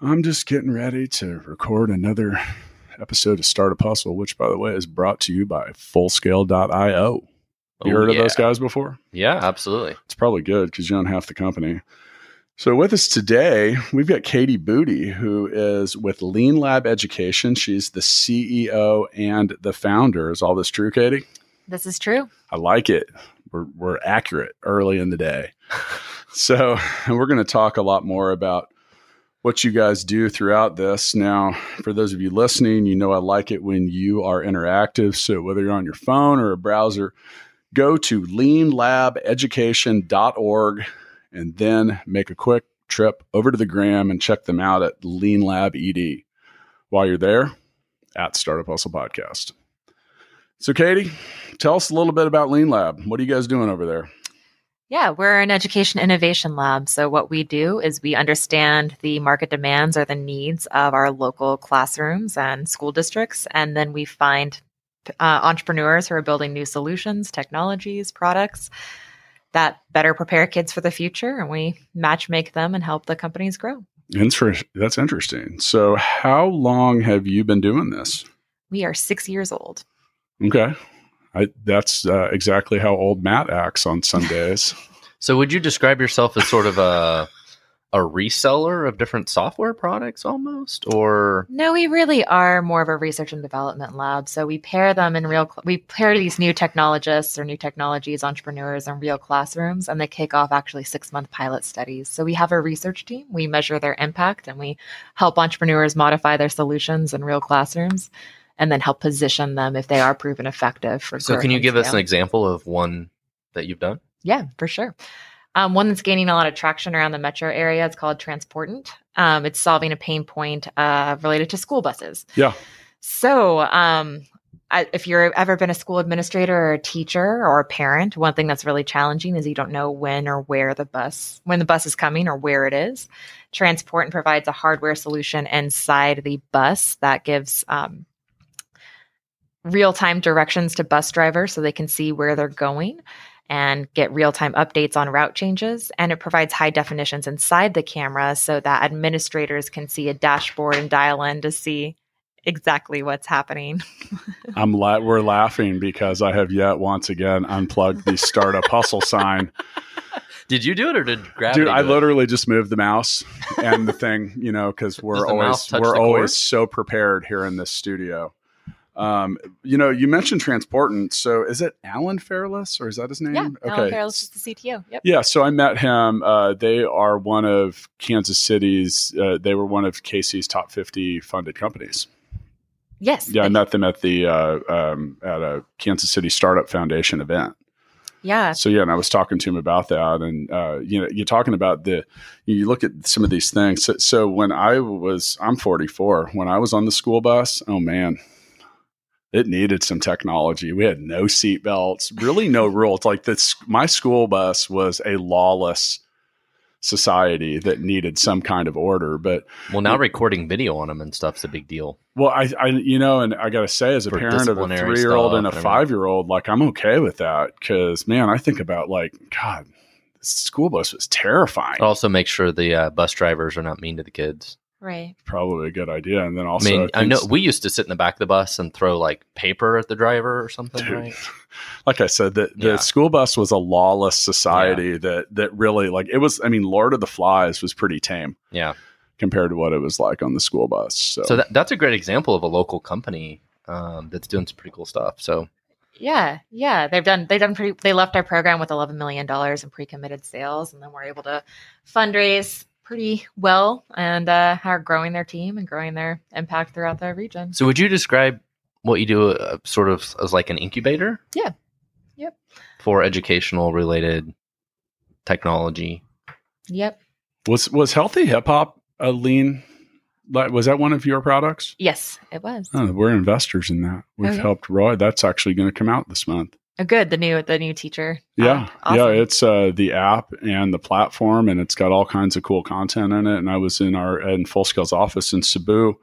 I'm just getting ready to record another episode of Startup Hustle, which, by the way, is brought to you by Fullscale.io. You Oh, heard of those guys before? Yeah, absolutely. It's probably good because you own half the company. So, with us today, we've got Katie Boody, who is with Lean Lab Education. She's the CEO and the founder. Is all this true, Katie? This is true. I like it. We're, we're accurate early in the day. So, and we're going to talk a lot more about what you guys do throughout this. Now, for those of you listening, you know I like it when you are interactive. So, whether you're on your phone or a browser, go to leanlabeducation.org and then make a quick trip over to the gram and check them out at Lean Lab ED. While you're there, at Startup Hustle Podcast. So, Katie, tell us a little bit about Lean Lab. What are you guys doing over there? Yeah, we're an education innovation lab. So, what we do is we understand the market demands or the needs of our local classrooms and school districts. And then we find uh, entrepreneurs who are building new solutions, technologies, products that better prepare kids for the future. And we match make them and help the companies grow. Inter- that's interesting. So, how long have you been doing this? We are six years old. Okay. I, that's uh, exactly how old Matt acts on Sundays. So, would you describe yourself as sort of a a reseller of different software products, almost, or No, we really are more of a research and development lab. So we pair them in real, cl- we pair these new technologists or new technologies, entrepreneurs in real classrooms, and they kick off actually six month pilot studies. So we have a research team, we measure their impact, and we help entrepreneurs modify their solutions in real classrooms and then help position them if they are proven effective for so? Can you and give us an example of one that you've done? Yeah, for sure. Um, one that's gaining a lot of traction around the metro area. It's called Transportant. Um, it's solving a pain point uh, related to school buses. Yeah. So, um, I, if you've ever been a school administrator or a teacher or a parent, one thing that's really challenging is you don't know when or where the bus when the bus is coming or where it is. Transportant provides a hardware solution inside the bus that gives um, real time directions to bus drivers so they can see where they're going and get real time updates on route changes. And it provides high definitions inside the camera so that administrators can see a dashboard and dial in to see exactly what's happening. I'm la- we're laughing because I have yet once again unplugged the startup hustle sign. Did you do it, or did Gravity? Dude, I do it? literally just moved the mouse and the thing, you know, because we're always we're always so prepared here in this studio. Um, you know, you mentioned Transportant. So is it Alan Fairless or is that his name? yeah, Alan Carroll's just the CTO. Yep. Yeah, so I met him. Uh, they are one of Kansas City's. Uh, they were one of KC's top fifty funded companies. Yes. Yeah, I met them at the uh, um, at a Kansas City Startup Foundation event. Yeah. So yeah, and I was talking to him about that, and uh, you know, you're talking about the. You look at some of these things. So, so when I was, I'm 44. When I was on the school bus, oh man, it needed some technology. We had no seat belts, really no rules. Like this, my school bus was a lawless society that needed some kind of order. But Well, now recording video on them and stuff's a big deal. well, I, I you know, and I got to say, as a For parent of a three year old and a stuff and everything. five year old, like I'm okay with that because man, I think about like God, this school bus was terrifying. Also, make sure the uh, bus drivers are not mean to the kids. Right. Probably a good idea. And then also, I mean, I think- know we used to sit in the back of the bus and throw like paper at the driver or something, Dude. right? like I said, the, the Yeah. school bus was a lawless society that that really like it was. I mean, Lord of the Flies was pretty tame Yeah. compared to what it was like on the school bus. So, So that, that's a great example of a local company um, that's doing some pretty cool stuff. So Yeah, yeah, they've done they've done pretty. They left our program with eleven million dollars in pre-committed sales, and then we're able to fundraise pretty well and uh, are growing their team and growing their impact throughout the region. So would you describe what you do uh, sort of as like an incubator? Yeah. Yep. For educational related technology. Yep. was was healthy hip hop a lean Was that one of your products? Yes, it was. Oh, we're investors in that. We've Oh, yeah. helped Roy. That's actually going to come out this month. Oh, good. The new the new teacher. Yeah, Um, yeah. It's uh, the app and the platform, and it's got all kinds of cool content in it. And I was in our in Full Scale's office in Cebu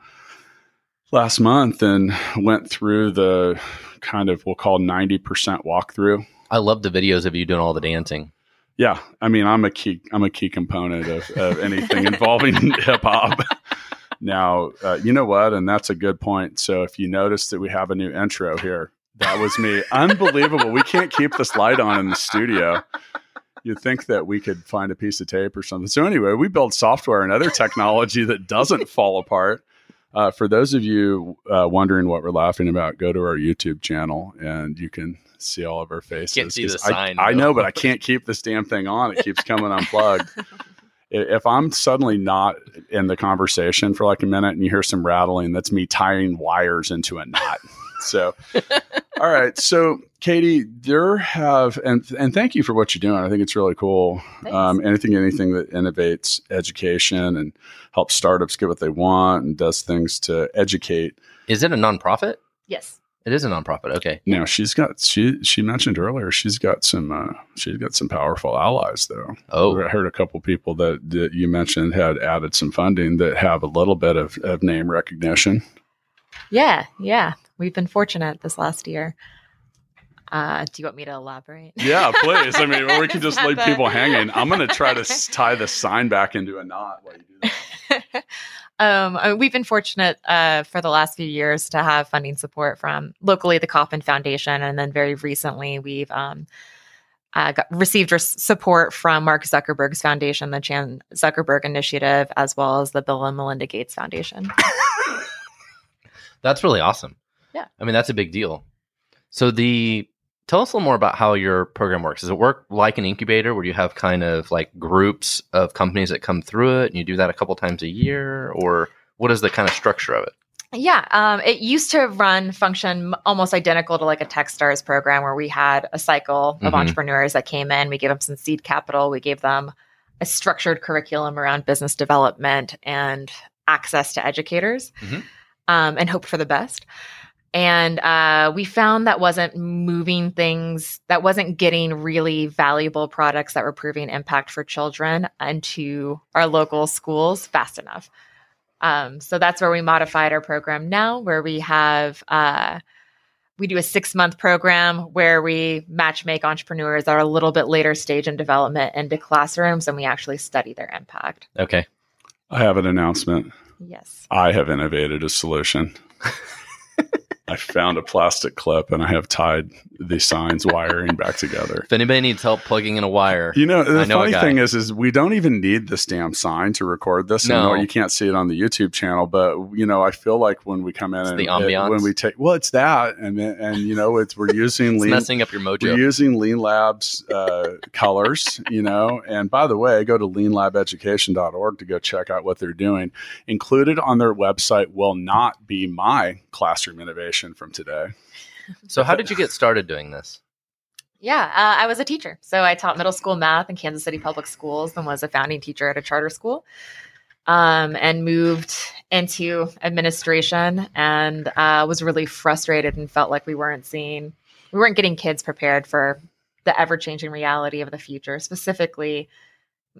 last month and went through the kind of we'll call ninety percent walkthrough. I love the videos of you doing all the dancing. Yeah, I mean, I'm a key. I'm a key component of, of anything involving hip hop. Now, uh, you know what, and that's a good point. So, if you notice that we have a new intro here, that was me. Unbelievable. We can't keep this light on in the studio. You'd think that we could find a piece of tape or something. So, anyway, we build software and other technology that doesn't fall apart. Uh, for those of you uh, wondering what we're laughing about, go to our YouTube channel and you can see all of our faces. Can't see the I- sign, I, though. know, but I can't keep this damn thing on. It keeps coming unplugged. If I'm suddenly not in the conversation for like a minute and you hear some rattling, that's me tying wires into a knot. So, all right. So, Katie, there have and and thank you for what you're doing. I think it's really cool. Um, anything anything that innovates education and helps startups get what they want and does things to educate. Is it a nonprofit? Yes. It is a nonprofit. Okay. Now, she's got she she mentioned earlier she's got some uh, she's got some powerful allies though. Oh, I heard a couple people that, that you mentioned had added some funding that have a little bit of, of name recognition. Yeah. Yeah. We've been fortunate this last year. Uh, do you want me to elaborate? Yeah, please. I mean, we can just leave the- people hanging. I'm going to try to s- tie the sign back into a knot while you do that. um, uh, we've been fortunate uh, for the last few years to have funding support from locally the Kauffman Foundation, and then very recently we've um, uh, got, received res- support from Mark Zuckerberg's foundation, the Chan Zuckerberg Initiative, as well as the Bill and Melinda Gates Foundation. that's really awesome. Yeah. I mean, that's a big deal. So the tell us a little more about how your program works. Does it work like an incubator where you have kind of like groups of companies that come through it and you do that a couple times a year or what is the kind of structure of it? Yeah, um, it used to run function almost identical to like a TechStars program where we had a cycle of Mhm. entrepreneurs that came in. We gave them some seed capital. We gave them a structured curriculum around business development and access to educators, Mhm. um, and hope for the best. And uh, we found that wasn't moving things, that wasn't getting really valuable products that were proving impact for children into our local schools fast enough. Um, so that's where we modified our program now, where we have uh, we do a six month program where we match make entrepreneurs that are a little bit later stage in development into classrooms, and we actually study their impact. Okay. I have an announcement. Yes. I have innovated a solution. I found a plastic clip and I have tied the signs wiring back together. If anybody needs help plugging in a wire, You know, the I know funny thing is, is we don't even need this damn sign to record this. I know No. you can't see it on the YouTube channel, but you know, I feel like when we come in It's and the it- ambiance. when we take, well, it's that, and and you know, it's we're using it's lean, messing up your mojo. we're using Lean Labs uh, colors, you know. And by the way, go to leanlabeducation.org to go check out what they're doing. Included on their website will not be my classroom innovation from today. So how did you get started doing this? Yeah, uh, I was a teacher. So I taught middle school math in Kansas City Public Schools and was a founding teacher at a charter school. Um, and moved into administration and uh, was really frustrated and felt like we weren't seeing, we weren't getting kids prepared for the ever changing reality of the future, specifically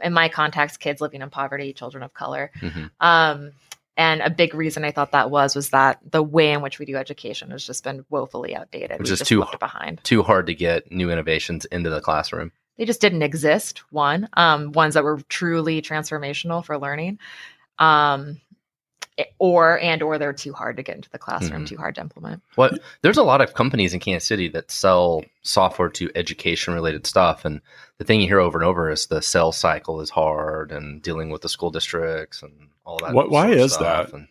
in my context, kids living in poverty, children of color. Mhm. Um, and a big reason I thought that was was that the way in which we do education has just been woefully outdated. Which is just too- behind Too hard to get new innovations into the classroom. they just didn't exist one um, ones that were truly transformational for learning um, or and or they're too hard to get into the classroom Mhm. too hard to implement What there's a lot of companies in Kansas City that sell software to education related stuff, and the thing you hear over and over is the sales cycle is hard and dealing with the school districts and all that. What- why is that? And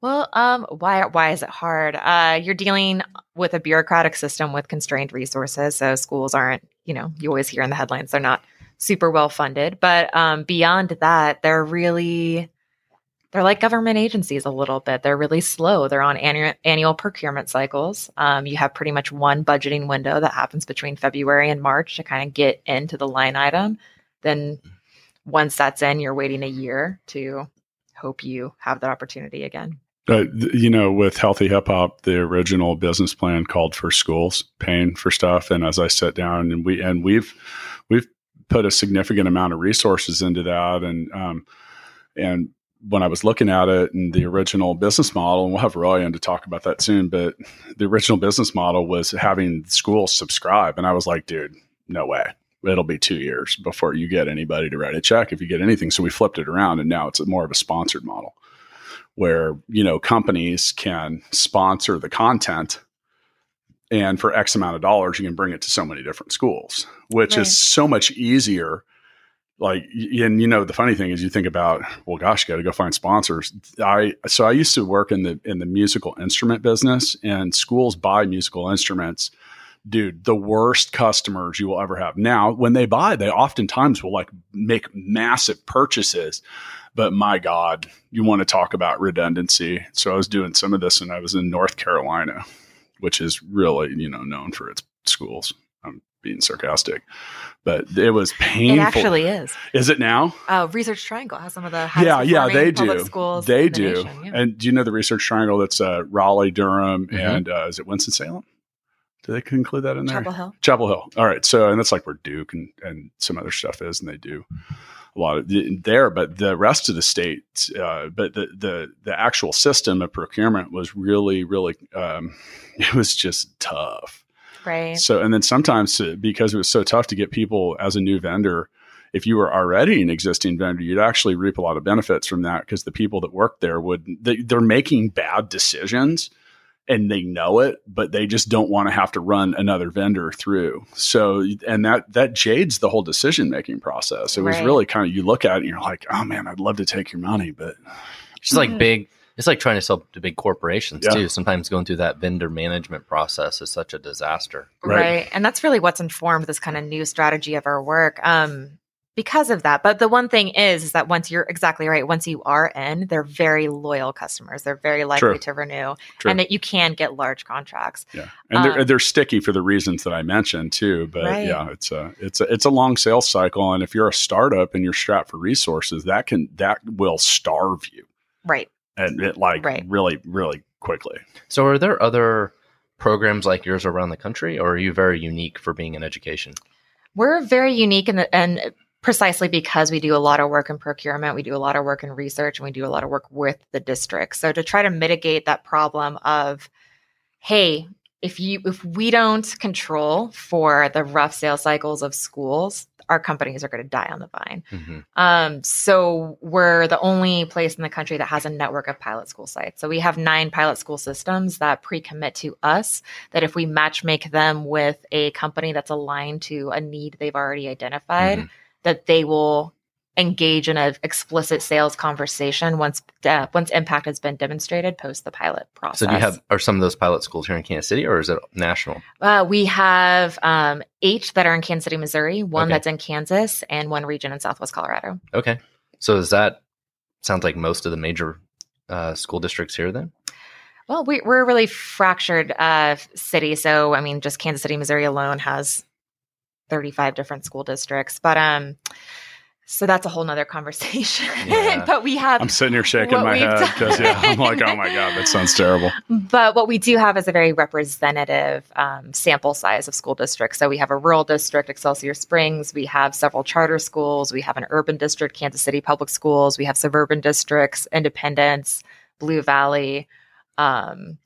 well um, why why is it hard uh, you're dealing with a bureaucratic system with constrained resources so schools aren't you know you always hear in the headlines they're not super well funded but um, beyond that they're really they're like government agencies a little bit. They're really slow. They're on annual annual procurement cycles. Um, you have pretty much one budgeting window that happens between February and March to kind of get into the line item. Then once that's in, you're waiting a year to hope you have that opportunity again. Uh, you know, with Healthy Hip Hop, the original business plan called for schools paying for stuff, and as I sat down and we and we've we've put a significant amount of resources into that, and um, and when I was looking at it and the mm-hmm. original business model, and we'll have Roy in to talk about that soon, but the original business model was having schools subscribe, and I was like, dude, no way. It'll be two years before you get anybody to write a check if you get anything. So we flipped it around, and now it's more of a sponsored model where you know companies can sponsor the content and for x amount of dollars you can bring it to so many different schools which Right. is so much easier like and you know the funny thing is you think about well gosh got to go find sponsors. I so i used to work in the in the musical instrument business and schools buy musical instruments dude the worst customers you will ever have. Now when they buy they oftentimes will like make massive purchases but my god you want to talk about redundancy. So i was doing some of this and i was in north carolina which is really you know known for its schools being sarcastic but it was painful It actually is. is it now Uh, Research Triangle has some of the yeah highest yeah performing they public do schools they in the do yeah. and do you know the research triangle that's uh, raleigh durham Mhm. and uh, is it winston-salem do they include that in there Chapel Hill. Chapel Hill. All right. So, and that's like where Duke and, and some other stuff is, and they do a lot of there, but the rest of the state, uh, but the, the, the actual system of procurement was really, really, um, it was just tough. Right. So, and then sometimes uh, because it was so tough to get people as a new vendor, if you were already an existing vendor, you'd actually reap a lot of benefits from that because the people that work there would, they, they're making bad decisions and they know it, but they just don't want to have to run another vendor through. So, and that, that jades the whole decision making process. It was Right. really kind of, you look at it and you're like, oh man, I'd love to take your money, but It's just like Mhm. big. It's like trying to sell to big corporations Yeah. too. Sometimes going through that vendor management process is such a disaster. Right. Right. And that's really what's informed this kind of new strategy of our work. Um, because of that. But the one thing is, is that once you're exactly right, once you are in, they're very loyal customers. They're very likely True. to renew True. and that you can get large contracts. Yeah, and they're Um, they're sticky for the reasons that I mentioned too. But Right. yeah, it's a it's a it's a long sales cycle, and if you're a startup and you're strapped for resources, that can that will starve you, Right. And it like Right. really really quickly. So, are there other programs like yours around the country, or are you very unique for being in education? We're very unique in the, and precisely because we do a lot of work in procurement, we do a lot of work in research, and we do a lot of work with the district. So to try to mitigate that problem of, hey, if you if we don't control for the rough sales cycles of schools, our companies are going to die on the vine. Mm-hmm. Um, so we're the only place in the country that has a network of pilot school sites. So we have nine pilot school systems that pre-commit to us that if we match make them with a company that's aligned to a need they've already identified, Mhm. that they will engage in an explicit sales conversation once uh, once impact has been demonstrated post the pilot process. So, do you have are some of those pilot schools here in Kansas City, or is it national? Uh, we have um, eight that are in Kansas City, Missouri, one Okay. that's in Kansas, and one region in Southwest Colorado. Okay, so is that sounds like most of the major uh, school districts here then? Well, we, we're a really fractured uh, city. So, I mean, just Kansas City, Missouri alone has 35 different school districts. But, um, so that's a whole nother conversation. Yeah. but we have, I'm sitting here shaking my head because yeah, I'm like, oh my god, that sounds terrible. but what we do have is a very representative um, sample size of school districts. So we have a rural district, Excelsior Springs. We have several charter schools. We have an urban district, Kansas City Public Schools. We have suburban districts, Independence, Blue Valley, um,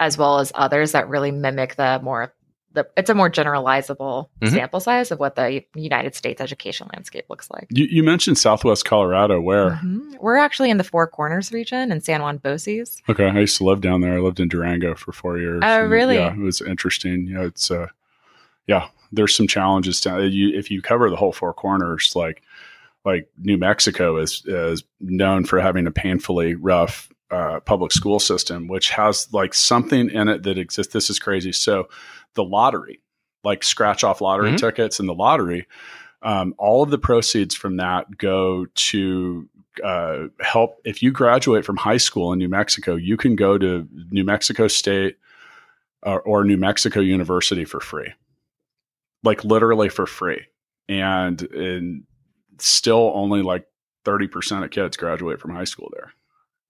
as well as others that really mimic the more the it's a more generalizable Mhm. sample size of what the United States education landscape looks like. You, you mentioned Southwest Colorado, where Mhm. We're actually in the Four Corners region in San Juan Boces. okay, I used to live down there. I lived in Durango for four years. Oh, and, really? Yeah, it was interesting. Yeah, it's uh, yeah, there's some challenges down. You if you cover the whole four corners, like like New Mexico is is known for having a painfully rough uh, public school system, which has like something in it that exists. This is crazy. So the lottery, like scratch off lottery Mhm. tickets and the lottery, um, all of the proceeds from that go to uh, help. If you graduate from high school in New Mexico, you can go to New Mexico State uh, or New Mexico University for free, like literally for free, and and still only like 30% of kids graduate from high school there.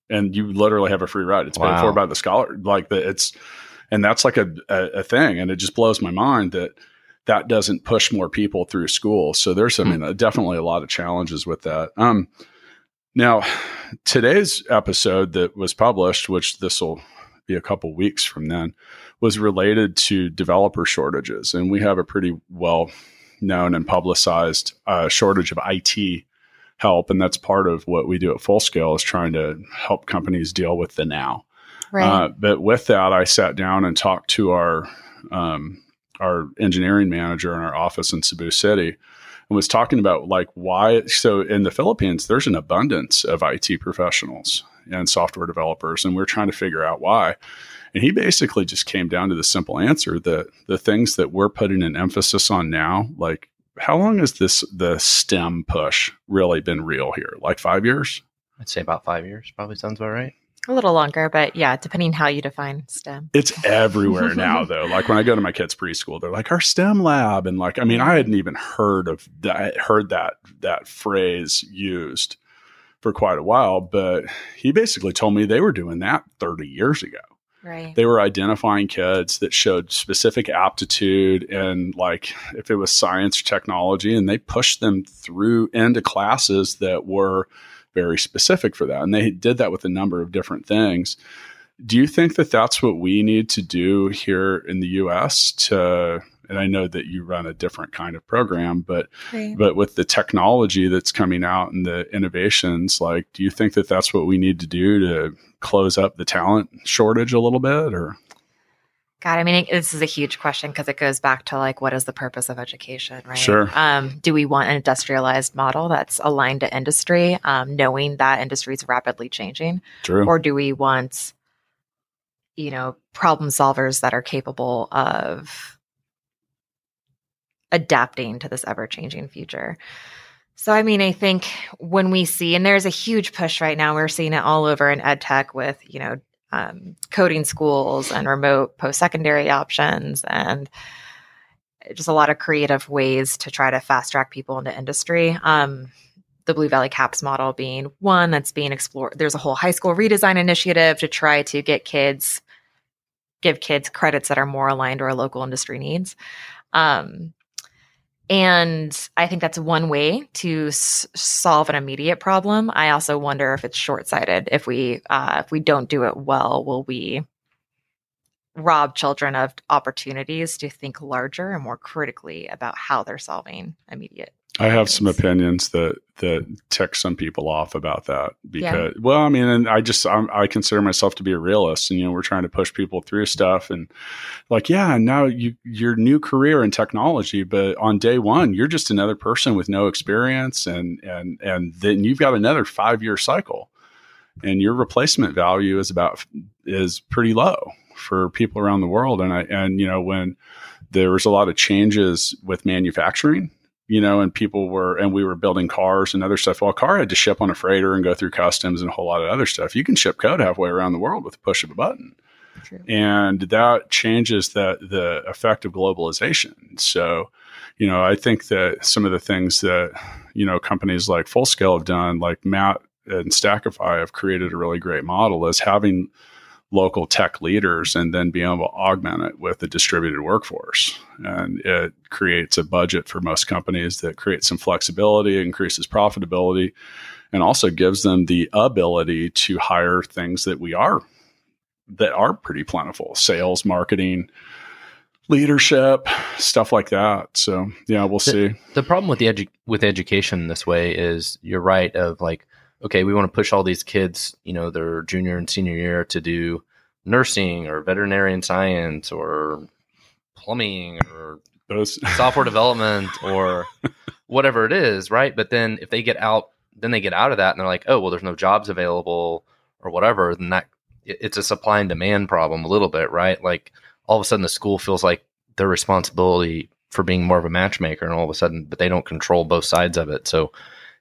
And you literally have a free ride. It's paid for by the scholar. Like the, it's, and that's like a, a, a thing. And it just blows my mind that that doesn't push more people through school. So there's, I Hmm. mean, uh, definitely a lot of challenges with that. Um, now, today's episode that was published, which this will be a couple weeks from then, was related to developer shortages. And we have a pretty well known and publicized uh, shortage of IT help. And that's part of what we do at Full Scale is trying to help companies deal with the now. Right. Uh, but with that, I sat down and talked to our um, our engineering manager in our office in Cebu City, and was talking about like why. So in the Philippines, there's an abundance of IT professionals and software developers, and we're trying to figure out why. And he basically just came down to the simple answer that the things that we're putting an emphasis on now, like how long has this the STEM push really been real here? Like five years? I'd say about five years. Probably sounds about right. A little longer, but yeah, depending how you define STEM. It's everywhere now, though. Like when I go to my kids' preschool, they're like our STEM lab, and like I mean, I hadn't even heard of that, heard that that phrase used for quite a while. But he basically told me they were doing that 30 years ago. Right. They were identifying kids that showed specific aptitude and like if it was science or technology, and they pushed them through into classes that were very specific for that. And they did that with a number of different things. Do you think that that's what we need to do here in the US to and I know that you run a different kind of program, but Right. but with the technology that's coming out and the innovations, like do you think that that's what we need to do to close up the talent shortage a little bit or God, I mean, this is a huge question because it goes back to like, what is the purpose of education, right? Sure. Um, do we want an industrialized model that's aligned to industry, um, knowing that industry is rapidly changing, true? or do we want, you know, problem solvers that are capable of adapting to this ever changing future? So, I mean, I think when we see, and there's a huge push right now, we're seeing it all over in ed tech with, you know, um, coding schools and remote post secondary options and just a lot of creative ways to try to fast track people into industry. Um, the Blue Valley CAPS model being one that's being explored. There's a whole high school redesign initiative to try to get kids, give kids credits that are more aligned to our local industry needs. Um, and I think that's one way to s- solve an immediate problem. I also wonder if it's short sighted. If we uh, if we don't do it well, will we rob children of opportunities to think larger and more critically about how they're solving immediate? I have some opinions that that tick some people off about that because well, I mean, and I just I'm, I consider myself to be a realist, and you know, we're trying to push people through stuff, and like, yeah, now you your new career in technology, but on day one, you're just another person with no experience, and and and then you've got another five year cycle, and your replacement value is about is pretty low for people around the world, and I and you know when there was a lot of changes with manufacturing you know, and people were, and we were building cars and other stuff. Well, a car had to ship on a freighter and go through customs and a whole lot of other stuff. You can ship code halfway around the world with the push of a button. True. And that changes the, the effect of globalization. So, you know, I think that some of the things that, you know, companies like Full Scale have done, like Matt and Stackify have created a really great model is having local tech leaders and then being able to augment it with a distributed workforce. And it creates a budget for most companies that creates some flexibility, increases profitability, and also gives them the ability to hire things that we are that are pretty plentiful sales, marketing, leadership, stuff like that. So yeah, we'll see. The problem with the edu- with education this way is you're right of like okay, we want to push all these kids, you know, their junior and senior year to do nursing or veterinarian science or plumbing or Those software development or whatever it is, right? But then if they get out, then they get out of that and they're like, oh, well, there's no jobs available or whatever. Then that it's a supply and demand problem a little bit, right? Like all of a sudden the school feels like their responsibility for being more of a matchmaker, and all of a sudden, but they don't control both sides of it. So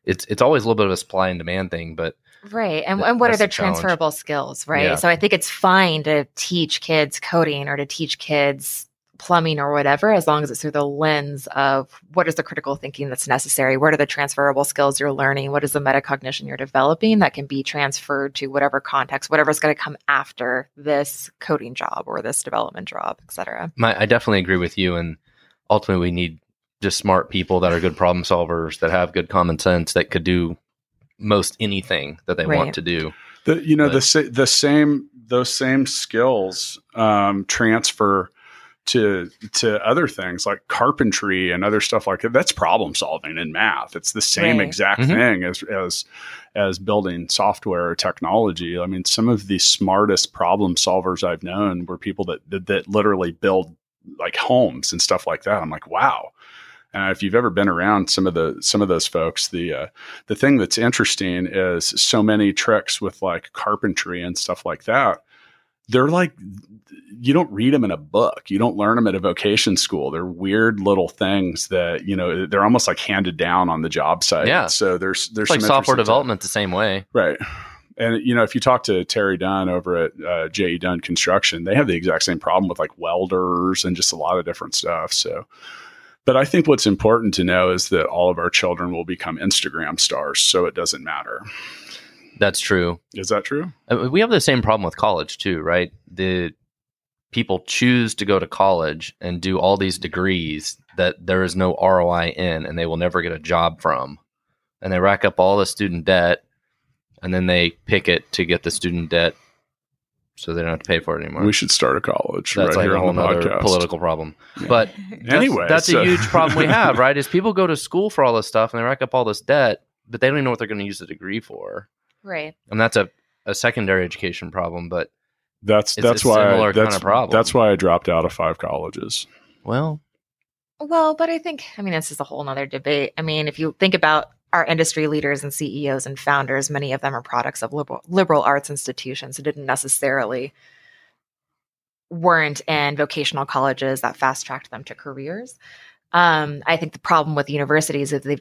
it's it's always a little bit of a supply and demand thing, but Right. And, Th- and what are their the transferable skills, right? Yeah. So I think it's fine to teach kids coding or to teach kids plumbing or whatever, as long as it's through the lens of what is the critical thinking that's necessary? What are the transferable skills you're learning? What is the metacognition you're developing that can be transferred to whatever context, whatever's going to come after this coding job or this development job, et cetera? My, I definitely agree with you. And ultimately, we need just smart people that are good problem solvers, that have good common sense, that could do most anything that they Right. want to do. The, you know the But- sa- the same those same skills um, transfer to to other things like carpentry and other stuff like that. That's problem solving in math. It's the same Right. exact Mhm. thing as as as building software or technology. I mean, some of the smartest problem solvers I've known were people that that, that literally build like homes and stuff like that. I'm like, wow. Uh, if you've ever been around some of the some of those folks, the uh, the thing that's interesting is so many tricks with like carpentry and stuff like that. They're like you don't read them in a book. You don't learn them at a vocation school. They're weird little things that you know they're almost like handed down on the job site. Yeah. So there's there's like software development the same way. Right. And you know, if you talk to Terry Dunn over at uh, JE Dunn Construction, they have the exact same problem with like welders and just a lot of different stuff. So, but I think what's important to know is that all of our children will become Instagram stars, so it doesn't matter. That's true. Is that true? Uh, We have the same problem with college too, right? The people choose to go to college and do all these degrees that there is no ROI in and they will never get a job from. And they rack up all the student debt and then they pick it to get the student debt so they don't have to pay for it anymore. We should start a college That's right like here a whole other political problem. Yeah. But that's, Anyway, that's so- a huge problem we have, right? Is people go to school for all this stuff and they rack up all this debt, but they don't even know what they're going to use the degree for. Right. And that's a, a secondary education problem. But That's It's that's a why similar that's kind of problem. that's why I dropped out of five colleges. well, Well, but I think, I mean, this is a whole nother debate. I mean, if you think about our industry leaders and CEOs and founders, many of them are products of liberal, liberal arts institutions who didn't necessarily weren't in vocational colleges that fast tracked them to careers. Um, I think the problem with universities is they,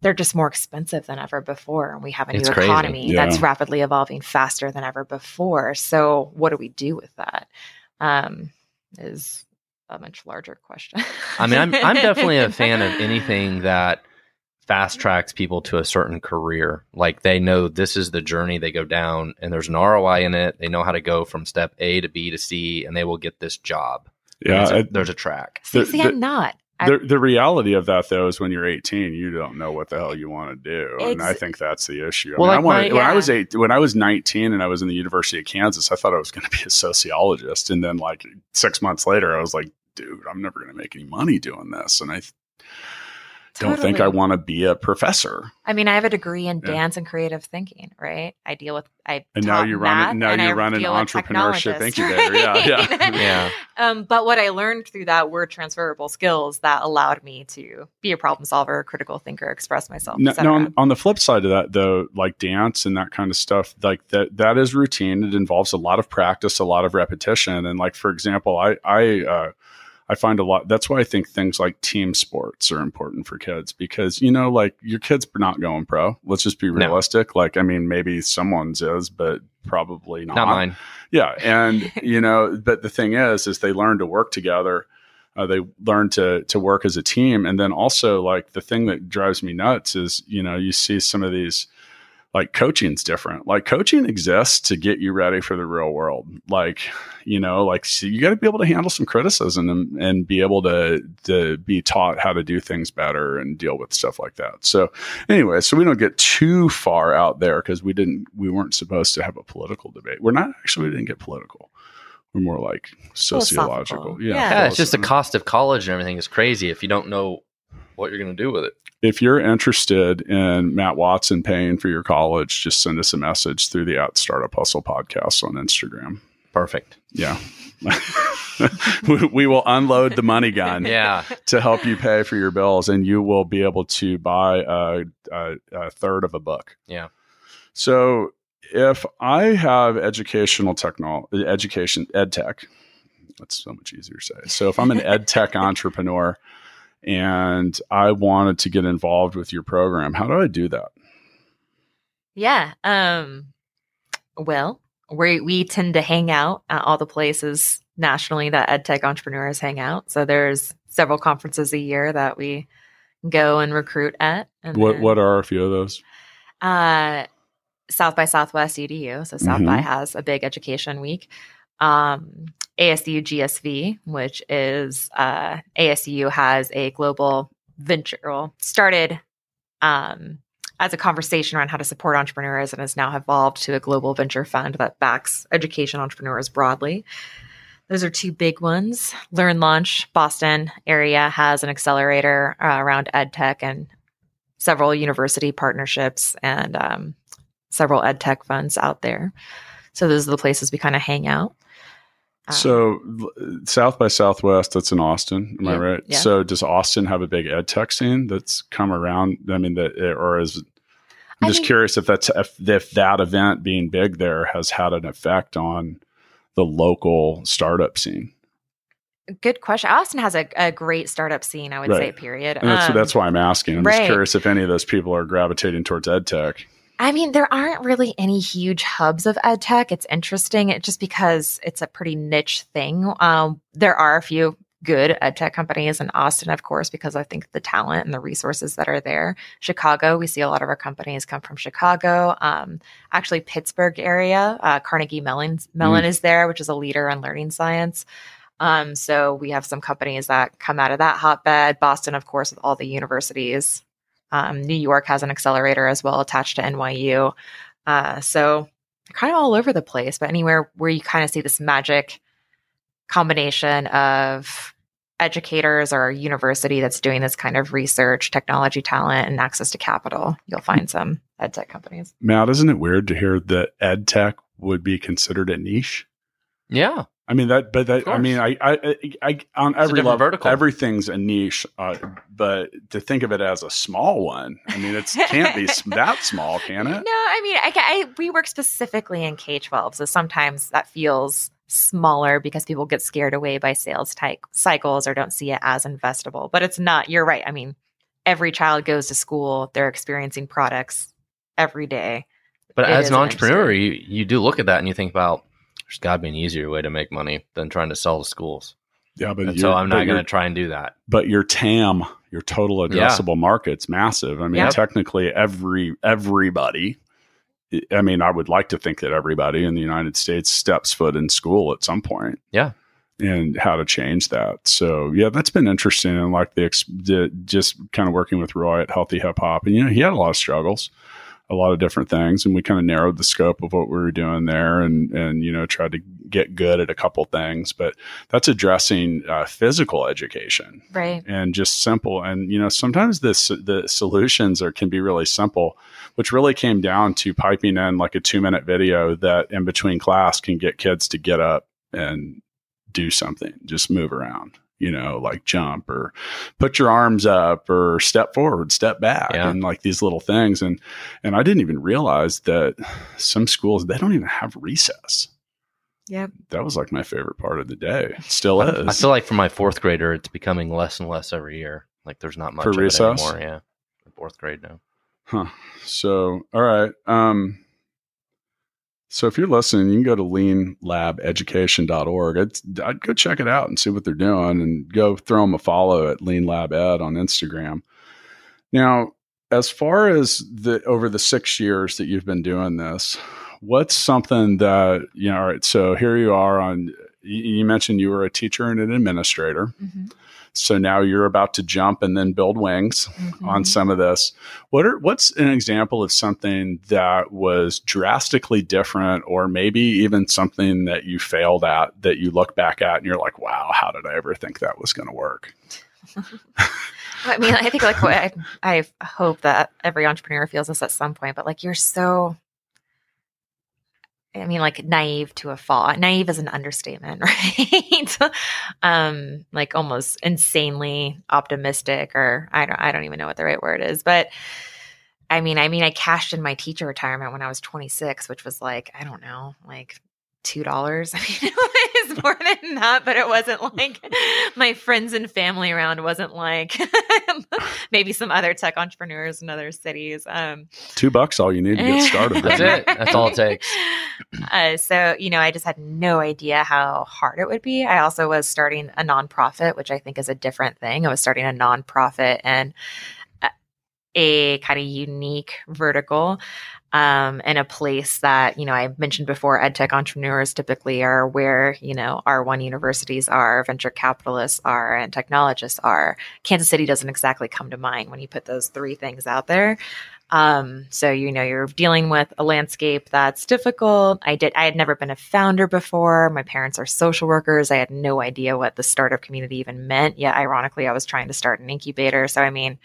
they're just more expensive than ever before, and we have a new crazy. economy Yeah. that's rapidly evolving faster than ever before. So, what do we do with that? Um, is a much larger question. I mean, I'm I'm definitely a fan of anything that fast tracks people to a certain career. Like they know this is the journey they go down, and there's an ROI in it. They know how to go from step A to B to C, and they will get this job. Yeah, there's a, I- there's a track. See, The- see, the- I'm not. I- the, the reality of that though is when you're 18 you don't know what the hell you want to do and i think that's the issue I Well, mean, like I wanted, my- when i was eight when i was 19 and i was in the university of kansas i thought i was going to be a sociologist and then like six months later i was like dude i'm never going to make any money doing this and i th- don't think i want to be a professor I mean, I have a degree in Yeah. dance and creative thinking, right? I deal with I And now you're running- now you're I running entrepreneurship technologists, incubator. Yeah, yeah. Yeah. Um, but what I learned through that were transferable skills that allowed me to be a problem solver, critical thinker, express myself. No, no, on, on the flip side of that, though, like dance and that kind of stuff, like that, that is routine. It involves a lot of practice, a lot of repetition. And like, for example, I, I, uh, I find a lot. That's why I think things like team sports are important for kids because you know, like your kids are not going pro. Let's just be No. realistic. Like, I mean, maybe someone's is, but probably not. Not mine. Yeah, and you know, but the thing is, is they learn to work together. Uh, they learn to to work as a team, and then also like the thing that drives me nuts is you know you see some of these like coaching's different. Like coaching exists to get you ready for the real world. Like you know, like so you got to be able to handle some criticism and, and be able to to be taught how to do things better and deal with stuff like that. So anyway, so we don't get too far out there because we didn't we weren't supposed to have a political debate. We're not actually we didn't get political. We're more like sociological. Yeah, Yeah. Yeah, it's just the cost of college and everything is crazy if you don't know what you're going to do with it. If you're interested in Matt Watson paying for your college, just send us a message through the at Startup Hustle podcast on Instagram. Perfect. Yeah. we, we will unload the money gun Yeah. to help you pay for your bills, and you will be able to buy a, a, a third of a book. Yeah. So if I have educational technology, education, ed tech, that's so much easier to say. So if I'm an ed tech entrepreneur and I wanted to get involved with your program, how do I do that? Yeah. Um, well, we we tend to hang out at all the places nationally that edtech entrepreneurs hang out. So there's several conferences a year that we go and recruit at. And What what are a few of those? uh, South by Southwest EDU. So South by Mhm. has a big education week. Um, ASU GSV, which is uh, ASU has a global venture well, started um, as a conversation around how to support entrepreneurs and has now evolved to a global venture fund that backs education entrepreneurs broadly. Those are two big ones. Learn Launch, Boston area has an accelerator uh, around ed tech and several university partnerships and um, several ed tech funds out there. So those are the places we kind of hang out. Um, So South by Southwest, that's in Austin. Am I right? yeah. So does Austin have a big ed tech scene that's come around? I mean, that or is I'm I just mean- curious if that's if, if that event being big there has had an effect on the local startup scene. good question. Austin has a, a great startup scene, I would say, period. And that's Um, that's why I'm asking. I'm just curious if any of those people are gravitating towards ed tech. I mean, there aren't really any huge hubs of ed tech. It's interesting, it, just because it's a pretty niche thing. Um, there are a few good ed tech companies in Austin, of course, because I think the talent and the resources that are there. Chicago, we see a lot of our companies come from Chicago. Um, actually, Pittsburgh area, uh, Carnegie Mellon, Mellon is there, which is a leader in learning science. Um, so we have some companies that come out of that hotbed. Boston, of course, with all the universities. Um, New York has an accelerator as well attached to NYU. Uh, so kind of all over the place, but anywhere where you kind of see this magic combination of educators or a university that's doing this kind of research, technology talent, and access to capital, you'll find some ed tech companies. Matt, isn't it weird to hear that ed tech would be considered a niche? Yeah. I mean that, but that, I mean, I, I, I, on a every level, vertical. everything's a niche. Uh, but to think of it as a small one, I mean, it can't be that small, can it? No. I mean, I, I we work specifically in K twelve, so sometimes that feels smaller because people get scared away by sales type cycles or don't see it as investable. But it's not. You're right. I mean, every child goes to school; they're experiencing products every day. But It as an an entrepreneur, you, you do look at that and you think about there's got to be an easier way to make money than trying to sell to schools. Yeah, but so I'm not going to try and do that. But your TAM, your total Yeah. addressable market's massive. I mean, Yeah. technically, every everybody. I mean, I would like to think that everybody in the United States steps foot in school at some point. Yeah. and how to change that. So yeah, that's been interesting. And like the, ex- the just kind of working with Roy at Healthy Hip Hop, and you know, he had a lot of struggles, a lot of different things, and we kind of narrowed the scope of what we were doing there, and and you know, tried to get good at a couple things. But that's addressing uh, physical education Right. and just simple. And you know, sometimes this the solutions are can be really simple, which really came down to piping in like a two minute video that in between class can get kids to get up and do something, just move around. You know, like jump or put your arms up or step forward, step back, Yeah. and like these little things. And and I didn't even realize that some schools they don't even have recess. Yep. That was like my favorite part of the day. It still is. I feel like for my fourth grader, it's becoming less and less every year. Like there's not much For of it recess? anymore. Yeah, fourth grade now. Huh. So, all right. Um, so if you're listening, you can go to leanlabeducation.org. I'd, I'd go check it out and see what they're doing and go throw them a follow at Lean Lab Ed on Instagram. Now, as far as the over the six years that you've been doing this, what's something that, you know, all right, so here you are on, you mentioned you were a teacher and an administrator. Mhm. So now you're about to jump and then build wings on Mhm. some of this. What are what's an example of something that was drastically different, or maybe even something that you failed at that you look back at and you're like, "Wow, how did I ever think that was going to work?" I mean, I think like what I, I hope that every entrepreneur feels this at some point, but like you're so, I mean, like naive to a fault. Naive is an understatement, right? um, like almost insanely optimistic, or I don't, I don't even know what the right word is, but. I mean, I mean, I cashed in my teacher retirement when I was 26, which was like, I don't know, like two dollars. I mean, it was more than that, but it wasn't like my friends and family around wasn't like maybe some other tech entrepreneurs in other cities. Um, Two bucks, all you need to get started. That's right? it. That's all it takes. Uh, so you know, I just had no idea how hard it would be. I also was starting a nonprofit, which I think is a different thing. I was starting a nonprofit and a, a kind of unique vertical um, in a place that, you know, I mentioned before, ed tech entrepreneurs typically are where, you know, R1 universities are, venture capitalists are, and technologists are. Kansas City doesn't exactly come to mind when you put those three things out there. Um, so, you know, you're dealing with a landscape that's difficult. I did, I had never been a founder before. My parents are social workers. I had no idea what the startup community even meant. Yet, ironically, I was trying to start an incubator. So, I mean,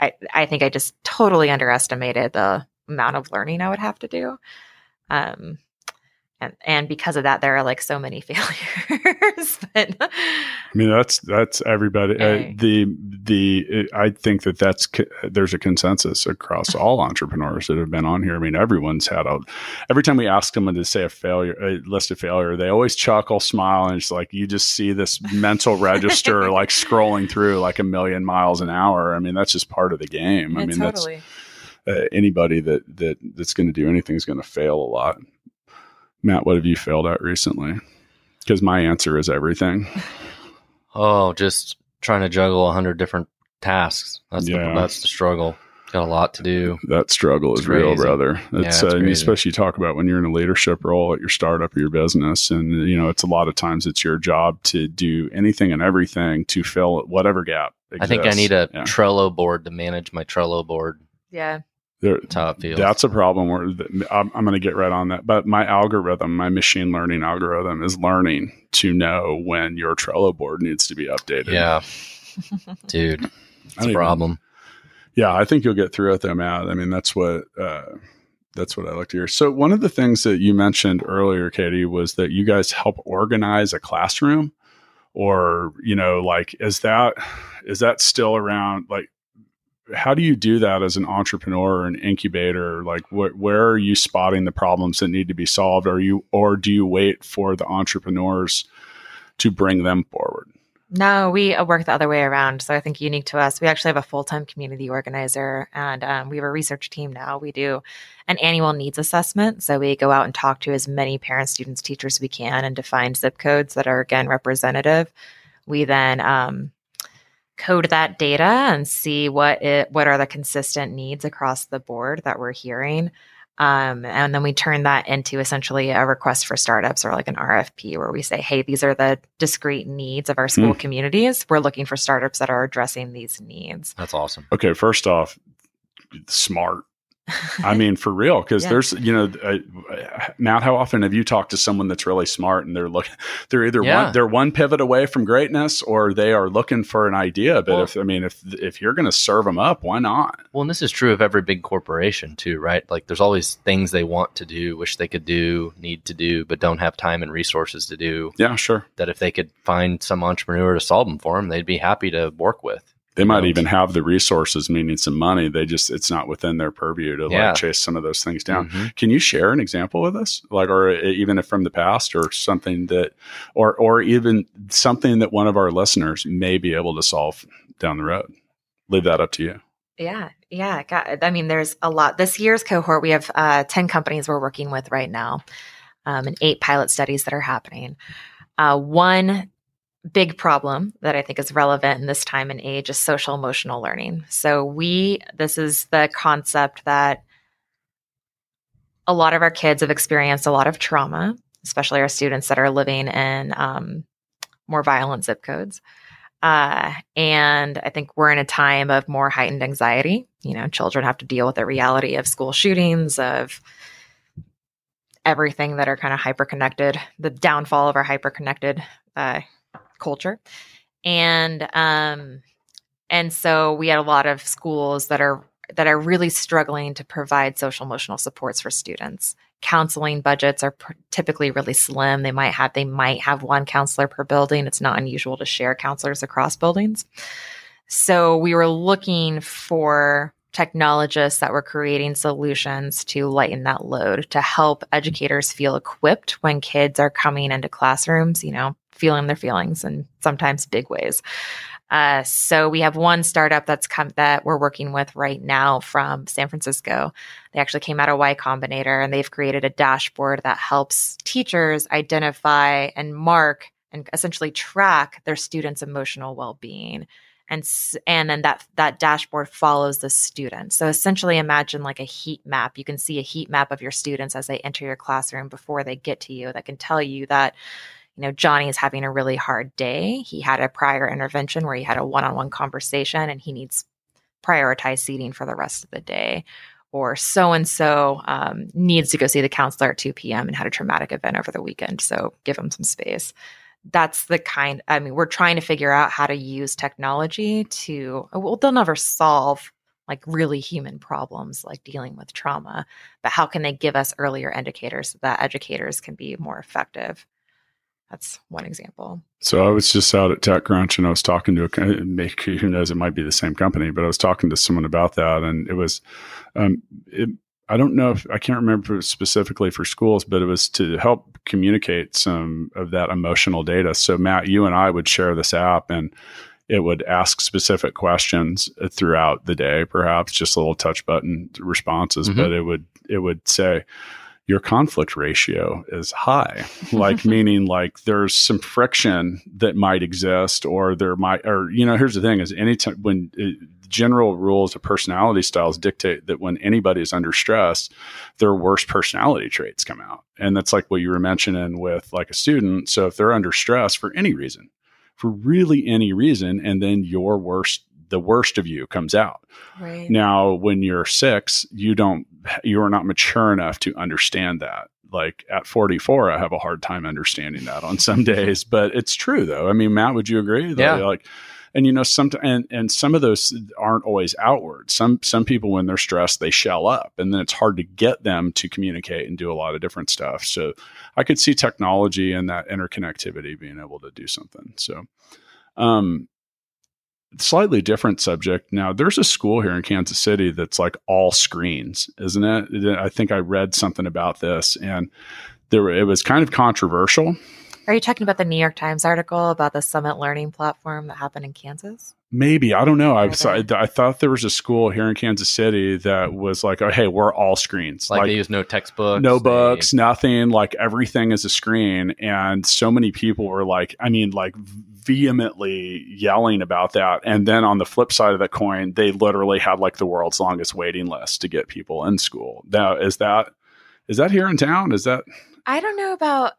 I, I think I just totally underestimated the amount of learning I would have to do. Um, and, and because of that, there are like so many failures. but I mean, that's that's everybody. Uh, the the I think that that's there's a consensus across all entrepreneurs that have been on here. I mean, everyone's had a. Every time we ask someone to say a failure, a list of failure, they always chuckle, smile, and it's like you just see this mental register like scrolling through like a million miles an hour. I mean, that's just part of the game. I Yeah, mean, totally. that's uh, anybody that that that's going to do anything is going to fail a lot. Matt, what have you failed at recently? Because my answer is everything. Oh, just trying to juggle a hundred different tasks. That's Yeah. the that's the struggle. Got a lot to do. That struggle is It's real, crazy. brother. Yeah, It's, it's uh, and crazy. especially you talk about when you're in a leadership role at your startup or your business, and you know it's a lot of times it's your job to do anything and everything to fill whatever gap. I think I need a Yeah. Trello board to manage my Trello board. Yeah. There- That's how it feels. That's a problem where I'm, I'm going to get right on that. But my algorithm, my machine learning algorithm, is learning to know when your Trello board needs to be updated. yeah, dude, it's don't a even- problem. Yeah, I think you'll get through it though, Matt. I mean, that's what uh, that's what I like to hear. So one of the things that you mentioned earlier, Katie, was that you guys help organize a classroom, or you know, like is that is that still around? Like, how do you do that as an entrepreneur or an incubator? Like, wh- where are you spotting the problems that need to be solved? Are you or do you wait for the entrepreneurs to bring them forward? No, we uh, work the other way around. So I think unique to us, we actually have a full time community organizer and um, we have a research team now. We do an annual needs assessment. So we go out and talk to as many parents, students, teachers we can and define zip codes that are, again, representative. We then um, code that data and see what it, what are the consistent needs across the board that we're hearing. Um, and then we turn that into essentially a request for startups or like an RFP where we say, hey, these are the discrete needs of our school communities. We're looking for startups that are addressing these needs. That's awesome. Okay, first off, smart. I mean, for real, because Yeah. there's, you know, uh, Matt. How often have you talked to someone that's really smart and they're looking, they're either Yeah. one, they're one pivot away from greatness, or they are looking for an idea. But Well- if I mean, if if you're going to serve them up, why not? Well, and this is true of every big corporation too, right? Like there's always things they want to do, wish they could do, need to do, but don't have time and resources to do. Yeah, sure. That if they could find some entrepreneur to solve them for them, they'd be happy to work with. They might even have the resources, meaning some money. They just it's not within their purview to Yeah. like chase some of those things down. Mhm. Can you share an example with us, like, or even if from the past, or something that, or or even something that one of our listeners may be able to solve down the road? Leave that up to you. Yeah, yeah. Got, I mean, there's a lot. This year's cohort, we have uh, 10 companies we're working with right now um, and eight pilot studies that are happening. Uh, one big problem that I think is relevant in this time and age is social emotional learning. So, we, this is the concept that a lot of our kids have experienced a lot of trauma, especially our students that are living in um, more violent zip codes. Uh, and I think we're in a time of more heightened anxiety. You know, children have to deal with the reality of school shootings, of everything that are kind of hyper connected, the downfall of our hyper connected uh, culture. And um, and so we had a lot of schools that are that are really struggling to provide social emotional supports for students. Counseling budgets are pr- typically really slim. They might have they might have one counselor per building. It's not unusual to share counselors across buildings. So we were looking for technologists that were creating solutions to lighten that load to help educators feel equipped when kids are coming into classrooms, you know, feeling their feelings in sometimes big ways. Uh, so we have one startup that's come that we're working with right now from San Francisco. They actually came out of Y Combinator and they've created a dashboard that helps teachers identify and mark and essentially track their students' emotional well-being. And, and then that that dashboard follows the student. So essentially imagine like a heat map. You can see a heat map of your students as they enter your classroom before they get to you that can tell you that you know, Johnny is having a really hard day. He had a prior intervention where he had a one on one conversation and he needs prioritized seating for the rest of the day. Or so and so needs to go see the counselor at 2 p.m. and had a traumatic event over the weekend. So give him some space. That's the kind, I mean, we're trying to figure out how to use technology to, well, they'll never solve like really human problems like dealing with trauma, but how can they give us earlier indicators so that educators can be more effective? That's one example. So I was just out at TechCrunch and I was talking to a make who knows it might be the same company, but I was talking to someone about that, and it was, um, it, I don't know if I can't remember specifically for schools, but it was to help communicate some of that emotional data. So Matt, you and I would share this app and it would ask specific questions throughout the day, perhaps just little touch button responses, mm-hmm. but it would it would say, your conflict ratio is high like meaning like there's some friction that might exist or there might or you know here's the thing is anytime when it, uh, general rules of personality styles dictate that when anybody is under stress their worst personality traits come out and that's like what you were mentioning with like a student so if they're under stress for any reason for really any reason and then your worst the worst of you comes out. Right. Now, when you're six, you don't, you are not mature enough to understand that. Like at 44, I have a hard time understanding that on some days, but it's true though. I mean, Matt, would you agree? Yeah. Like, and you know, some and and some of those aren't always outward. Some some people, when they're stressed, they shell up, and then it's hard to get them to communicate and do a lot of different stuff. So, I could see technology and that interconnectivity being able to do something. So, um, slightly different subject. Now, there's a school here in Kansas City that's like all screens, isn't it? I think I read something about this, and there it was kind of controversial. Are you talking about the New York Times article about the Summit Learning platform that happened in Kansas? Maybe I don't know. I, I, I thought there was a school here in Kansas City that was like, oh, hey, we're all screens. Like, like they use no textbooks, no books, they... nothing. Like everything is a screen. And so many people were like, I mean, like vehemently yelling about that. And then on the flip side of the coin, they literally had like the world's longest waiting list to get people in school. Now, is that is that here in town? Is that? I don't know about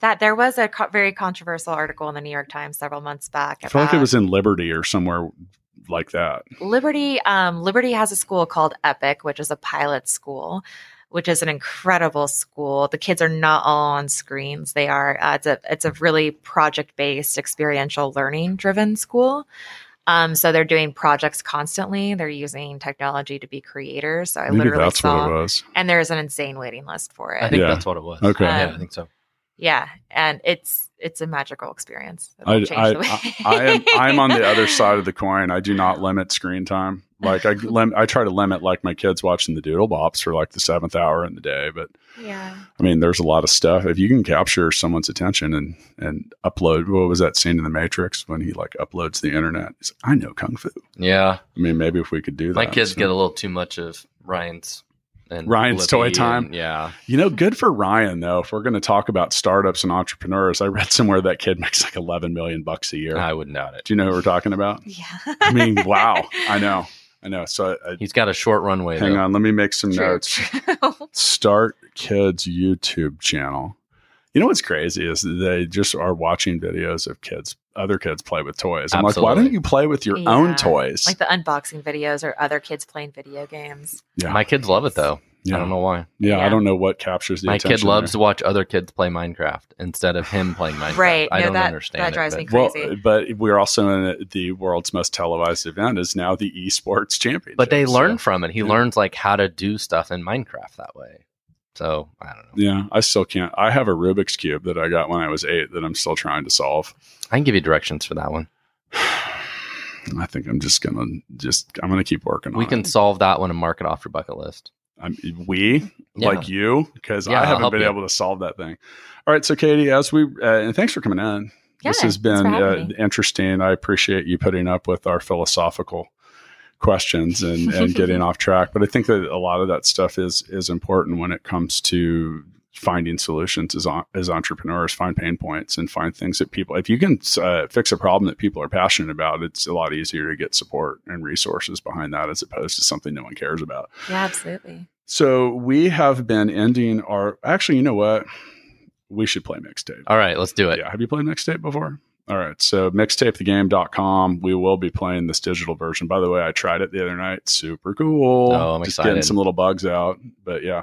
that there was a co- very controversial article in the New York Times several months back. I feel like it was in Liberty or somewhere like that. Liberty, um, Liberty has a school called Epic, which is a pilot school, which is an incredible school. The kids are not all on screens; they are. Uh, it's a it's a really project based, experiential learning driven school. Um, so they're doing projects constantly. They're using technology to be creators. So I Maybe literally that's saw, what it was. and there's an insane waiting list for it. I think Yeah. that's what it was. Okay. yeah, Um, I think so. Yeah, and it's it's a magical experience. I, change I, the way- I, I am I'm on the other side of the coin. I do not limit screen time. Like I lim- I try to limit like my kids watching the Doodlebops for like the seventh hour in the day. But yeah. I mean, there's a lot of stuff. If you can capture someone's attention and and upload, what was that scene in the Matrix when he like uploads the internet? He's like, I know kung fu. Yeah, I mean, maybe if we could do that. my kids so- get a little too much of Ryan's and Ryan's Blippi toy time? and- yeah, You know, good for Ryan though. If we're going to talk about startups and entrepreneurs, I read somewhere that kid makes like 11 million bucks a year. I wouldn't doubt it. Do you know who we're talking about? Yeah. I mean, wow. I know. I know. So I, He's got a short runway. hang though. on, let me make some True, notes. Start Kids YouTube channel. You know what's crazy is they just are watching videos of kids, other kids play with toys. I'm like, why don't you play with your Yeah. own toys? like the unboxing videos or other kids playing video games. yeah. My kids love it though. yeah. I don't know why. Yeah, I don't know what captures the My attention. kid loves there. to watch other kids play Minecraft instead of him playing Minecraft. Right. I No, don't that- understand. that drives but- me Well, crazy. but we're also in the world's most televised event is now the esports championship. But they So, learn from it. He yeah. learns like how to do stuff in Minecraft that way. So I don't know. Yeah, I still can't. I have a Rubik's cube that I got when I was eight that I'm still trying to solve. I can give you directions for that one. I think I'm just gonna just I'm gonna keep working on We it. can solve that one and mark it off your bucket list. I'm, we Yeah. like you because Yeah, I haven't been you. able to solve that thing. All right, so Katie, as we uh, and thanks for coming in. Yeah, this has been uh, interesting. I appreciate you putting up with our philosophical questions and, and getting off track. But I think that a lot of that stuff is is important when it comes to finding solutions as on, as entrepreneurs. Find pain points and find things that people. If you can uh, fix a problem that people are passionate about, it's a lot easier to get support and resources behind that as opposed to something no one cares about. Yeah, absolutely. So we have been ending our. Actually, you know what? We should play mixtape. All right, let's do it. Yeah. Have you played mixtape before? All right. So mixtapethegame.com. We will be playing this digital version. By the way, I tried it the other night. Super cool. Oh, I'm Just getting some little bugs out. But yeah.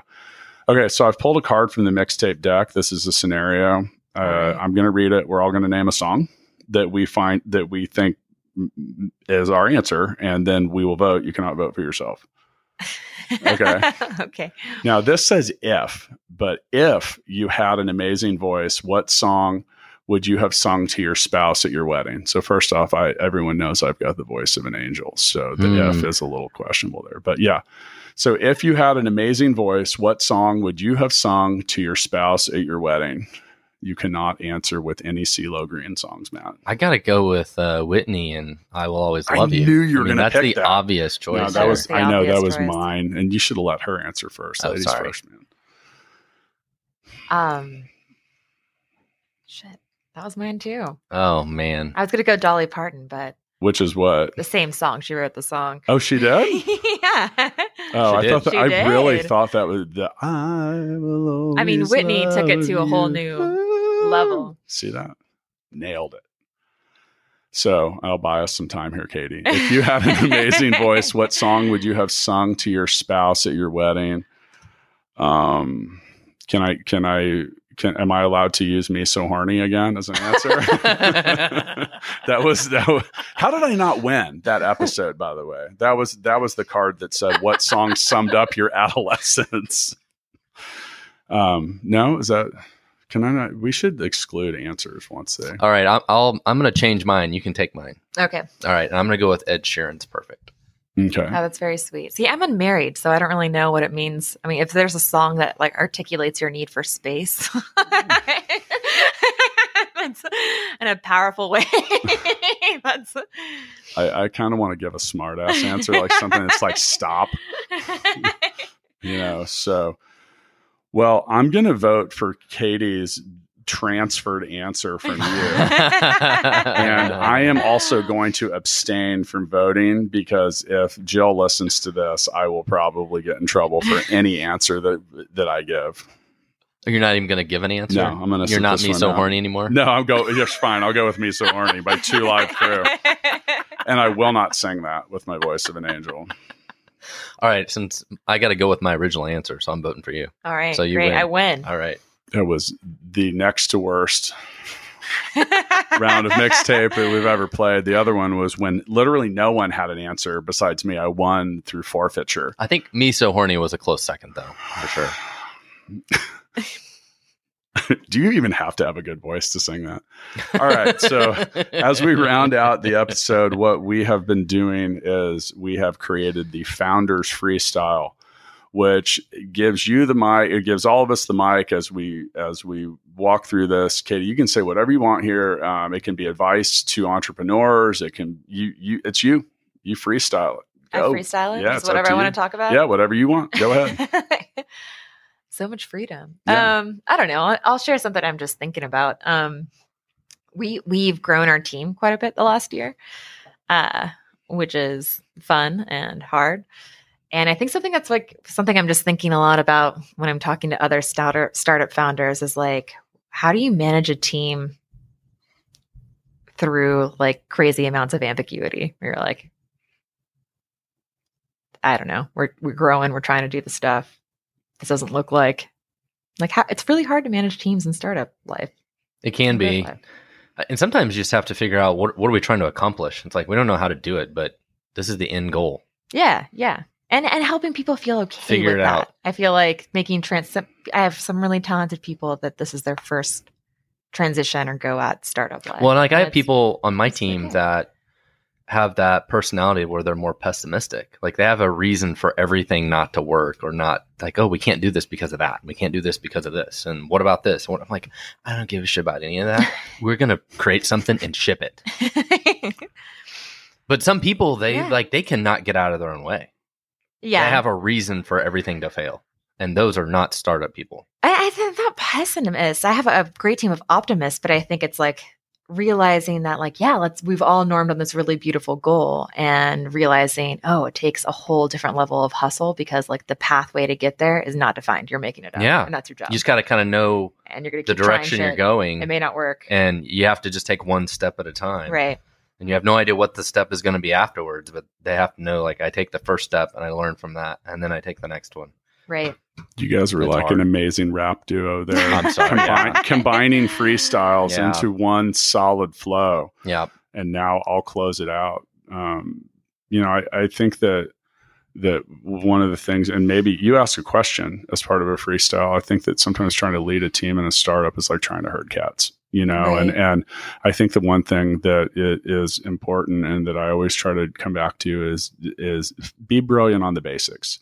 Okay. So I've pulled a card from the mixtape deck. This is a scenario. Uh, right. I'm going to read it. We're all going to name a song that we find that we think is our answer. And then we will vote. You cannot vote for yourself. Okay. okay. Now, this says if, but if you had an amazing voice, what song would you have sung to your spouse at your wedding? So, first off, I everyone knows I've got the voice of an angel. So, the Hmm. if is a little questionable there. But yeah. So, if you had an amazing voice, what song would you have sung to your spouse at your wedding? You cannot answer with any CeeLo Green songs, Matt. I gotta go with uh, Whitney and "I Will Always I Love You." knew you were I mean, gonna That's pick the that. obvious choice. No, that there. was The I know that was choice. mine, and you should have let her answer first. Oh, Ladies sorry. first, man. Um, shit, that was mine too. oh man. I was gonna go Dolly Parton, but Which is what? the same song. She wrote the song. Oh, she did. yeah. Oh, She I did. thought that, She I really thought that was the I will I mean, Whitney took it to a whole you. new level. See that? Nailed it. So I'll buy us some time here, Katie. If you had an amazing voice, what song would you have sung to your spouse at your wedding? Um, can I? Can I? Can am I allowed to use "Me So Horny" again as an answer? that was that. Was, how did I not win that episode? By the way, that was that was the card that said what song summed up your adolescence. Um, no, is that? Can I not? We should exclude answers once they. All right, I'm, I'll I'm gonna change mine. You can take mine. Okay. All right, I'm gonna go with Ed Sheeran's "Perfect." Okay. Oh, that's very sweet. See, I'm unmarried, so I don't really know what it means. I mean, if there's a song that like articulates your need for space in a powerful way, that's I, I kind of want to give a smart ass answer, like something that's like stop, you know. So, well, I'm going to vote for Katie's transferred answer from you. and I am also going to abstain from voting because if Jill listens to this, I will probably get in trouble for any answer that that I give. You're not even gonna give an answer. No, I'm going to. You're not me so horny anymore. No, I'm go. Yes, fine. I'll go with me so horny by Two Live Crew, and I will not sing that with my voice of an angel. All right, since I got to go with my original answer, so I'm voting for you. All right, So you great. win. I win. All right. It was the next to worst round of mixtape that we've ever played. The other one was when literally no one had an answer besides me. I won through forfeiture. I think me so horny was a close second though, for sure. Do you even have to have a good voice to sing that? All right. So as we round out the episode, what we have been doing is we have created the Founders Freestyle, which gives you the mic. It gives all of us the mic as we as we walk through this. Katie, you can say whatever you want here. Um, it can be advice to entrepreneurs. It can you you. It's you. You freestyle it. I freestyle it. Yeah, it's whatever I want to talk about. Yeah, whatever you want. Go ahead. so much freedom. Yeah. Um, I don't know. I'll, I'll share something I'm just thinking about. Um, we we've grown our team quite a bit the last year, uh, which is fun and hard. And I think something that's like something I'm just thinking a lot about when I'm talking to other startup startup founders is like, how do you manage a team through like crazy amounts of ambiguity? Where you're like, I don't know, we're we're growing, we're trying to do the stuff. This doesn't look like like how, it's really hard to manage teams in startup life. It can be. life. Uh, and sometimes you just have to figure out what what are we trying to accomplish. It's like we don't know how to do it, but this is the end goal. Yeah, yeah. And and helping people feel okay Figure with it that. out. I feel like making trans I have some really talented people that this is their first transition or go at startup life. Well, and like I have people on my team cool. that have that personality where they're more pessimistic. Like they have a reason for everything not to work or not like, oh, we can't do this because of that. We can't do this because of this. And what about this? What, I'm like, I don't give a shit about any of that. We're going to create something and ship it. but some people, they Yeah. like, they cannot get out of their own way. Yeah. They have a reason for everything to fail. And those are not startup people. I, I think not pessimists. I have a great team of optimists, but I think it's like realizing that, like, yeah, let's we've all normed on this really beautiful goal and realizing, oh, it takes a whole different level of hustle because like the pathway to get there is not defined. You're making it up. Yeah. And that's your job. You just got to kind of know and you're gonna the direction you're going. It may not work. and you have to just take one step at a time. Right. And you have no idea what the step is going to be afterwards but they have to know like i take the first step and i learn from that and then i take the next one Right. You guys were It's like hard. an amazing rap duo there. i'm sorry Combine- yeah. combining freestyles Yeah. into one solid flow. yeah and now I'll close it out. Um, you know, I, I think that that one of the things, and maybe you ask a question as part of a freestyle. I think that sometimes trying to lead a team in a startup is like trying to herd cats. You know, and Right. and I think the one thing that it is important and that I always try to come back to is is be brilliant on the basics.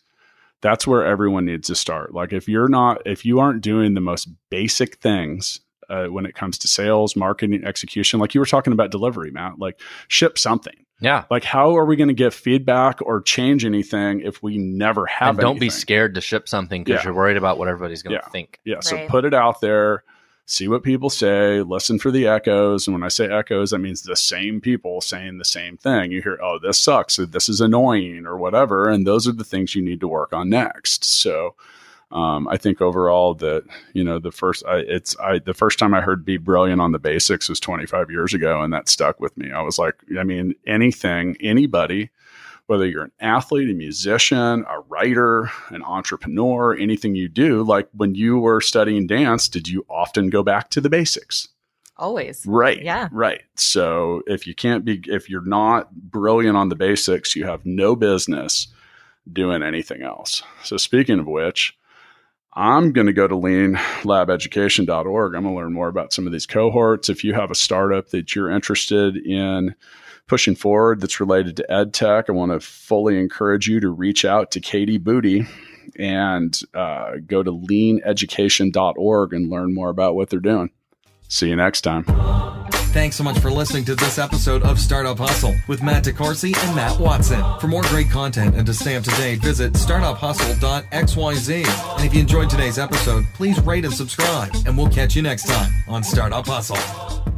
That's where everyone needs to start. Like if you're not, if you aren't doing the most basic things uh, when it comes to sales, marketing, execution. Like you were talking about delivery, Matt. Like ship something. yeah Like how are we going to get feedback or change anything if we never have? and don't be scared to ship something because Yeah. you're worried about what everybody's going to Yeah. think Yeah. So put it out there. See what people say. Listen for the echoes. And when I say echoes, that means the same people saying the same thing. You hear, "Oh, this sucks," or "This is annoying," or whatever. And those are the things you need to work on next. So. Um, I think overall that you know the first I, it's I the first time I heard "Be Brilliant" on the basics was 25 years ago, and that stuck with me. I was like, I mean, anything, anybody, whether you're an athlete, a musician, a writer, an entrepreneur, anything you do, like when you were studying dance, did you often go back to the basics? Always. Right. Yeah. Right. So if you can't be, if you're not brilliant on the basics, you have no business doing anything else. So speaking of which, I'm going to go to leanlabeducation.org. I'm going to learn more about some of these cohorts. If you have a startup that you're interested in pushing forward that's related to ed tech, I want to fully encourage you to reach out to Katie Boody and uh, go to leaneducation.org and learn more about what they're doing. See you next time. Thanks so much for listening to this episode of Startup Hustle with Matt DeCoursey and Matt Watson. For more great content and to stay up to date, visit startuphustle.xyz. And if you enjoyed today's episode, please rate and subscribe, and we'll catch you next time on Startup Hustle.